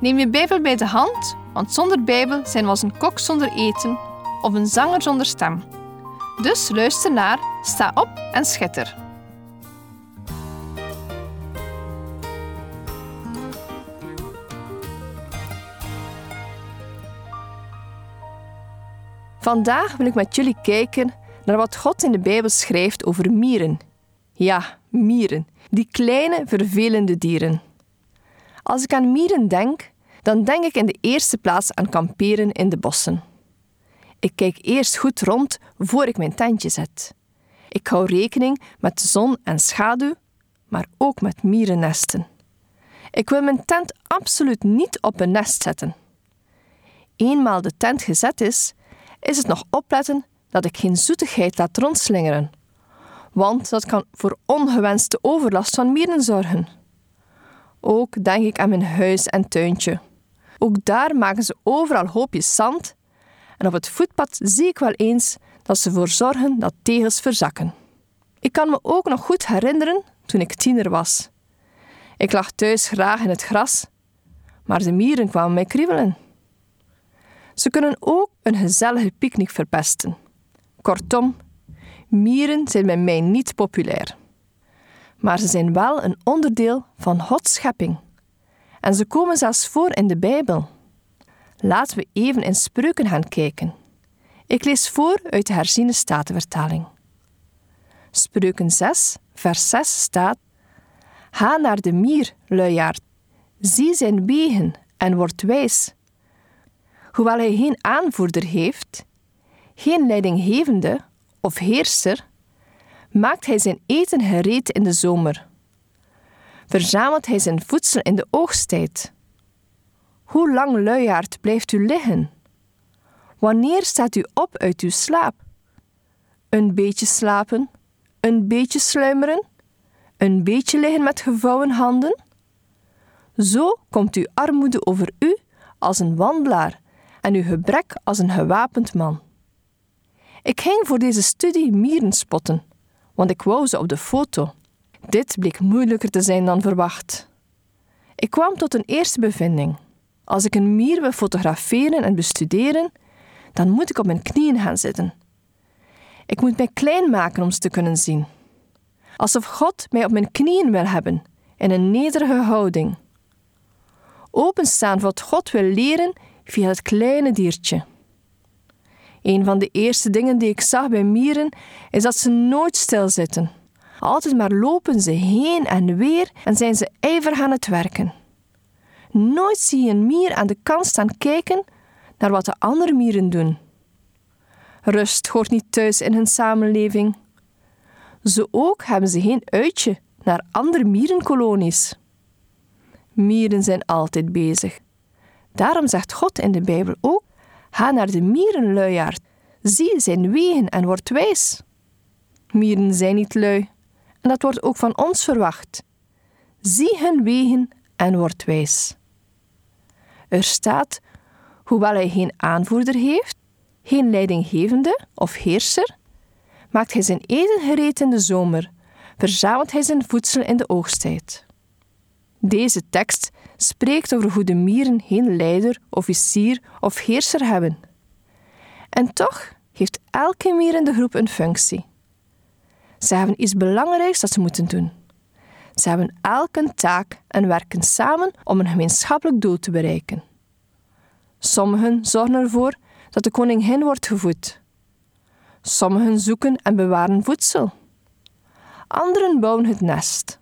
Neem je Bijbel bij de hand, want zonder Bijbel zijn we als een kok zonder eten of een zanger zonder stem. Dus luister naar, sta op en schitter. Vandaag wil ik met jullie kijken naar wat God in de Bijbel schrijft over mieren. Ja, mieren, die kleine vervelende dieren. Als ik aan mieren denk, dan denk ik in de eerste plaats aan kamperen in de bossen. Ik kijk eerst goed rond voor ik mijn tentje zet. Ik hou rekening met zon en schaduw, maar ook met mierennesten. Ik wil mijn tent absoluut niet op een nest zetten. Eenmaal de tent gezet is, is het nog opletten dat ik geen zoetigheid laat rondslingeren, want dat kan voor ongewenste overlast van mieren zorgen. Ook denk ik aan mijn huis en tuintje. Ook daar maken ze overal hoopjes zand en op het voetpad zie ik wel eens dat ze ervoor zorgen dat tegels verzakken. Ik kan me ook nog goed herinneren toen ik tiener was. Ik lag thuis graag in het gras, maar de mieren kwamen mij kriebelen. Ze kunnen ook een gezellige picknick verpesten. Kortom, mieren zijn bij mij niet populair. Maar ze zijn wel een onderdeel van Gods schepping. En ze komen zelfs voor in de Bijbel. Laten we even in spreuken gaan kijken. Ik lees voor uit de herziene statenvertaling. Spreuken 6, vers 6 staat: Ga naar de mier, luiaard. Zie zijn wegen en word wijs. Hoewel hij geen aanvoerder heeft, geen leidinggevende of heerser, maakt hij zijn eten gereed in de zomer. Verzamelt hij zijn voedsel in de oogsttijd. Hoe lang, luiaard, blijft u liggen? Wanneer staat u op uit uw slaap? Een beetje slapen, een beetje sluimeren, een beetje liggen met gevouwen handen? Zo komt uw armoede over u als een wandelaar en uw gebrek als een gewapend man. Ik ging voor deze studie mieren spotten, want ik wou ze op de foto. Dit bleek moeilijker te zijn dan verwacht. Ik kwam tot een eerste bevinding. Als ik een mier wil fotograferen en bestuderen, dan moet ik op mijn knieën gaan zitten. Ik moet mij klein maken om ze te kunnen zien. Alsof God mij op mijn knieën wil hebben, in een nederige houding. Openstaan wat God wil leren via het kleine diertje. Een van de eerste dingen die ik zag bij mieren is dat ze nooit stilzitten. Altijd maar lopen ze heen en weer en zijn ze ijverig aan het werken. Nooit zie je een mier aan de kant staan kijken naar wat de andere mieren doen. Rust hoort niet thuis in hun samenleving. Zo ook hebben ze geen uitje naar andere mierenkolonies. Mieren zijn altijd bezig. Daarom zegt God in de Bijbel ook: ga naar de mierenluiaard, zie zijn wegen en word wijs. Mieren zijn niet lui, en dat wordt ook van ons verwacht. Zie hun wegen en word wijs. Er staat, hoewel hij geen aanvoerder heeft, geen leidinggevende of heerser, maakt hij zijn eten gereed in de zomer, verzamelt hij zijn voedsel in de oogsttijd. Deze tekst spreekt over hoe de mieren geen leider, officier of heerser hebben. En toch heeft elke mier in de groep een functie. Ze hebben iets belangrijks dat ze moeten doen. Ze hebben elk een taak en werken samen om een gemeenschappelijk doel te bereiken. Sommigen zorgen ervoor dat de koningin wordt gevoed. Sommigen zoeken en bewaren voedsel. Anderen bouwen het nest.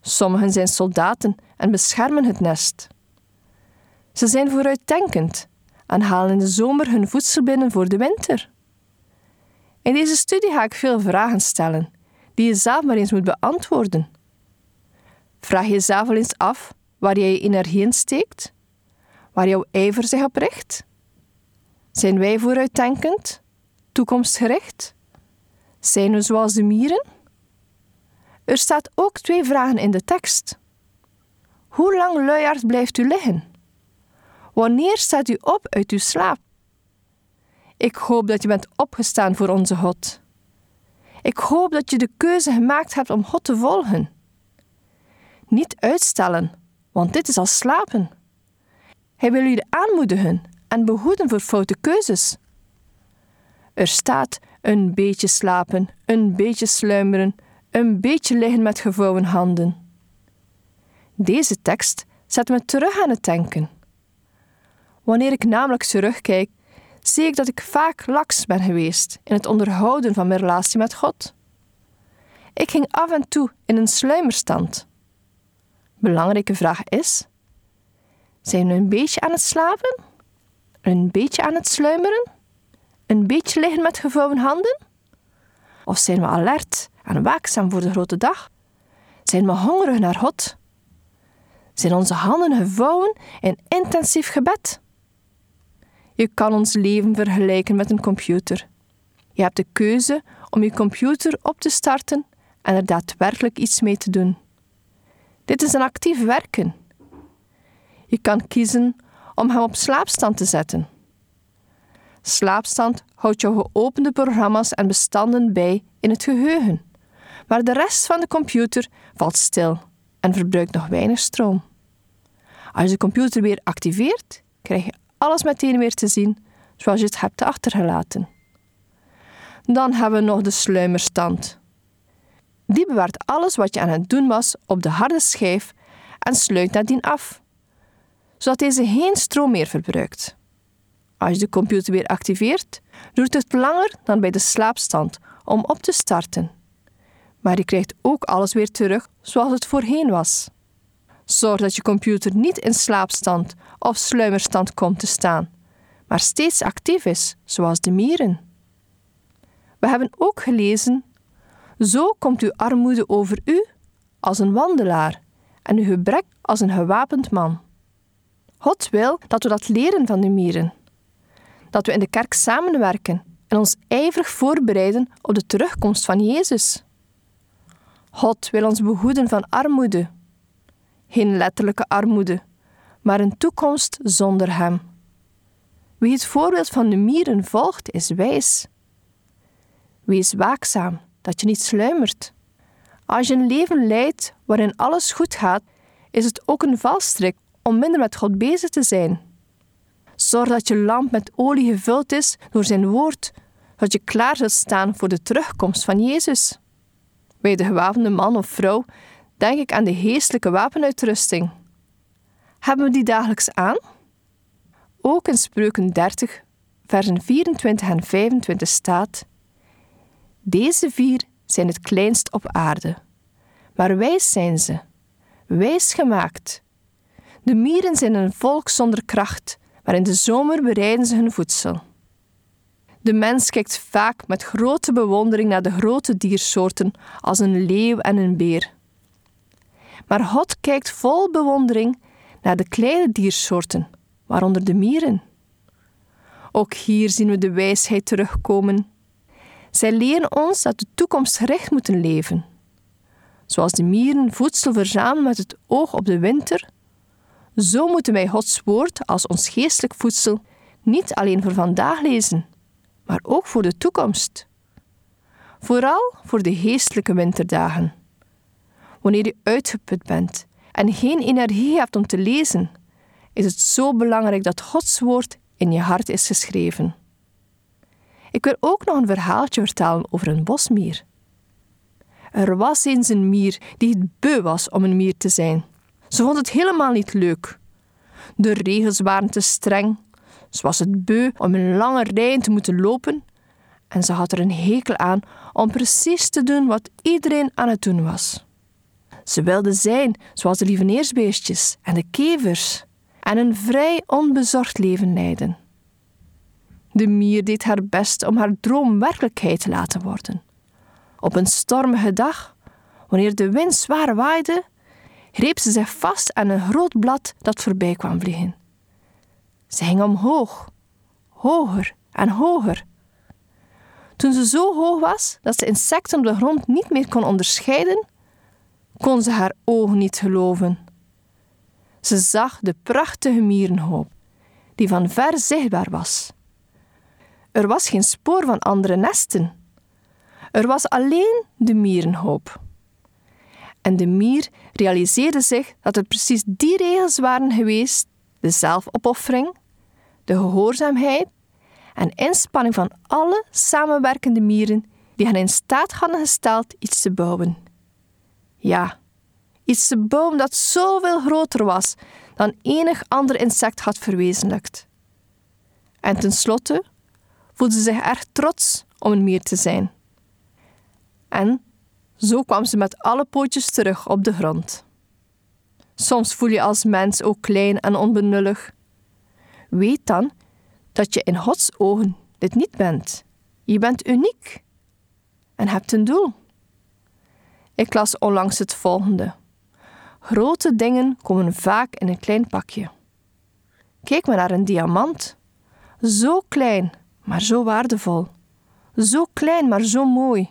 Sommigen zijn soldaten en beschermen het nest. Ze zijn vooruitdenkend en halen in de zomer hun voedsel binnen voor de winter. In deze studie ga ik veel vragen stellen, die je zelf maar eens moet beantwoorden. Vraag jezelf wel eens af waar jij je energie in steekt? Waar jouw ijver zich op richt? Zijn wij vooruitdenkend, toekomstgericht? Zijn we zoals de mieren? Er staat ook twee vragen in de tekst. Hoe lang luiaard blijft u liggen? Wanneer staat u op uit uw slaap? Ik hoop dat je bent opgestaan voor onze God. Ik hoop dat je de keuze gemaakt hebt om God te volgen. Niet uitstellen, want dit is als slapen. Hij wil jullie aanmoedigen en behoeden voor foute keuzes. Er staat een beetje slapen, een beetje sluimeren, een beetje liggen met gevouwen handen. Deze tekst zet me terug aan het denken. Wanneer ik namelijk terugkijk, zie ik dat ik vaak laks ben geweest in het onderhouden van mijn relatie met God. Ik ging af en toe in een sluimerstand. Belangrijke vraag is: zijn we een beetje aan het slapen? Een beetje aan het sluimeren? Een beetje liggen met gevouwen handen? Of zijn we alert en waakzaam voor de grote dag? Zijn we hongerig naar God? Zijn onze handen gevouwen in intensief gebed? Je kan ons leven vergelijken met een computer. Je hebt de keuze om je computer op te starten en er daadwerkelijk iets mee te doen. Dit is een actief werken. Je kan kiezen om hem op slaapstand te zetten. Slaapstand houdt jouw geopende programma's en bestanden bij in het geheugen, maar de rest van de computer valt stil en verbruikt nog weinig stroom. Als je de computer weer activeert, krijg je alles meteen weer te zien zoals je het hebt achtergelaten. Dan hebben we nog de sluimerstand. Die bewaart alles wat je aan het doen was op de harde schijf en sluit nadien af, zodat deze geen stroom meer verbruikt. Als je de computer weer activeert, duurt het langer dan bij de slaapstand om op te starten. Maar je krijgt ook alles weer terug zoals het voorheen was. Zorg dat je computer niet in slaapstand of sluimerstand komt te staan, maar steeds actief is, zoals de mieren. We hebben ook gelezen: Zo komt uw armoede over u als een wandelaar en uw gebrek als een gewapend man. God wil dat we dat leren van de mieren. Dat we in de kerk samenwerken en ons ijverig voorbereiden op de terugkomst van Jezus. God wil ons behoeden van armoede, geen letterlijke armoede, maar een toekomst zonder Hem. Wie het voorbeeld van de mieren volgt, is wijs. Wees waakzaam, dat je niet sluimert. Als je een leven leidt waarin alles goed gaat, is het ook een valstrik om minder met God bezig te zijn. Zorg dat je lamp met olie gevuld is door zijn woord, zodat je klaar zult staan voor de terugkomst van Jezus. Bij de gewapende man of vrouw denk ik aan de geestelijke wapenuitrusting. Hebben we die dagelijks aan? Ook in Spreuken 30, versen 24 en 25 staat: Deze vier zijn het kleinst op aarde, maar wijs zijn ze, wijs gemaakt. De mieren zijn een volk zonder kracht, maar in de zomer bereiden ze hun voedsel. De mens kijkt vaak met grote bewondering naar de grote diersoorten als een leeuw en een beer. Maar God kijkt vol bewondering naar de kleine diersoorten, waaronder de mieren. Ook hier zien we de wijsheid terugkomen. Zij leren ons dat de toekomst gericht moeten leven. Zoals de mieren voedsel verzamelen met het oog op de winter, zo moeten wij Gods woord als ons geestelijk voedsel niet alleen voor vandaag lezen, maar ook voor de toekomst. Vooral voor de geestelijke winterdagen wanneer je uitgeput bent en geen energie hebt om te lezen, is het zo belangrijk dat Gods woord in je hart is geschreven. Ik wil ook nog een verhaaltje vertellen over een bosmier. Er was eens een mier die het beu was om een mier te zijn. Ze vond het helemaal niet leuk. De regels waren te streng. Ze was het beu om een lange rijen te moeten lopen en ze had er een hekel aan om precies te doen wat iedereen aan het doen was. Ze wilden zijn zoals de lieveneersbeestjes en de kevers en een vrij onbezorgd leven leiden. De mier deed haar best om haar droom werkelijkheid te laten worden. Op een stormige dag, wanneer de wind zwaar waaide, greep ze zich vast aan een groot blad dat voorbij kwam vliegen. Ze ging omhoog, hoger en hoger. Toen ze zo hoog was dat ze insecten op de grond niet meer kon onderscheiden, kon ze haar ogen niet geloven. Ze zag de prachtige mierenhoop, die van ver zichtbaar was. Er was geen spoor van andere nesten. Er was alleen de mierenhoop. En de mier realiseerde zich dat er precies die regels waren geweest: de zelfopoffering, de gehoorzaamheid en inspanning van alle samenwerkende mieren die hen in staat hadden gesteld iets te bouwen. Ja, iets te bouwen dat zoveel groter was dan enig ander insect had verwezenlijkt. En tenslotte voelde ze zich erg trots om een mier te zijn. En zo kwam ze met alle pootjes terug op de grond. Soms voel je als mens ook klein en onbenullig. Weet dan dat je in Gods ogen dit niet bent. Je bent uniek en hebt een doel. Ik las onlangs het volgende. Grote dingen komen vaak in een klein pakje. Kijk maar naar een diamant. Zo klein, maar zo waardevol. Zo klein, maar zo mooi.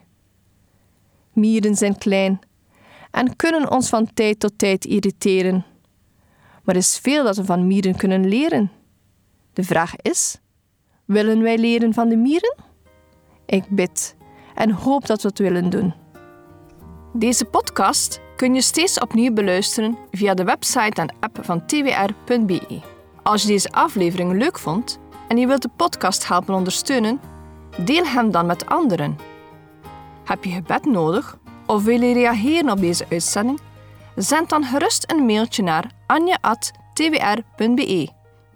Mieren zijn klein en kunnen ons van tijd tot tijd irriteren. Maar er is veel dat we van mieren kunnen leren. De vraag is: willen wij leren van de mieren? Ik bid en hoop dat we het willen doen. Deze podcast kun je steeds opnieuw beluisteren via de website en app van twr.be. Als je deze aflevering leuk vond en je wilt de podcast helpen ondersteunen, deel hem dan met anderen. Heb je gebed nodig of wil je reageren op deze uitzending? Zend dan gerust een mailtje naar anja.twr.be.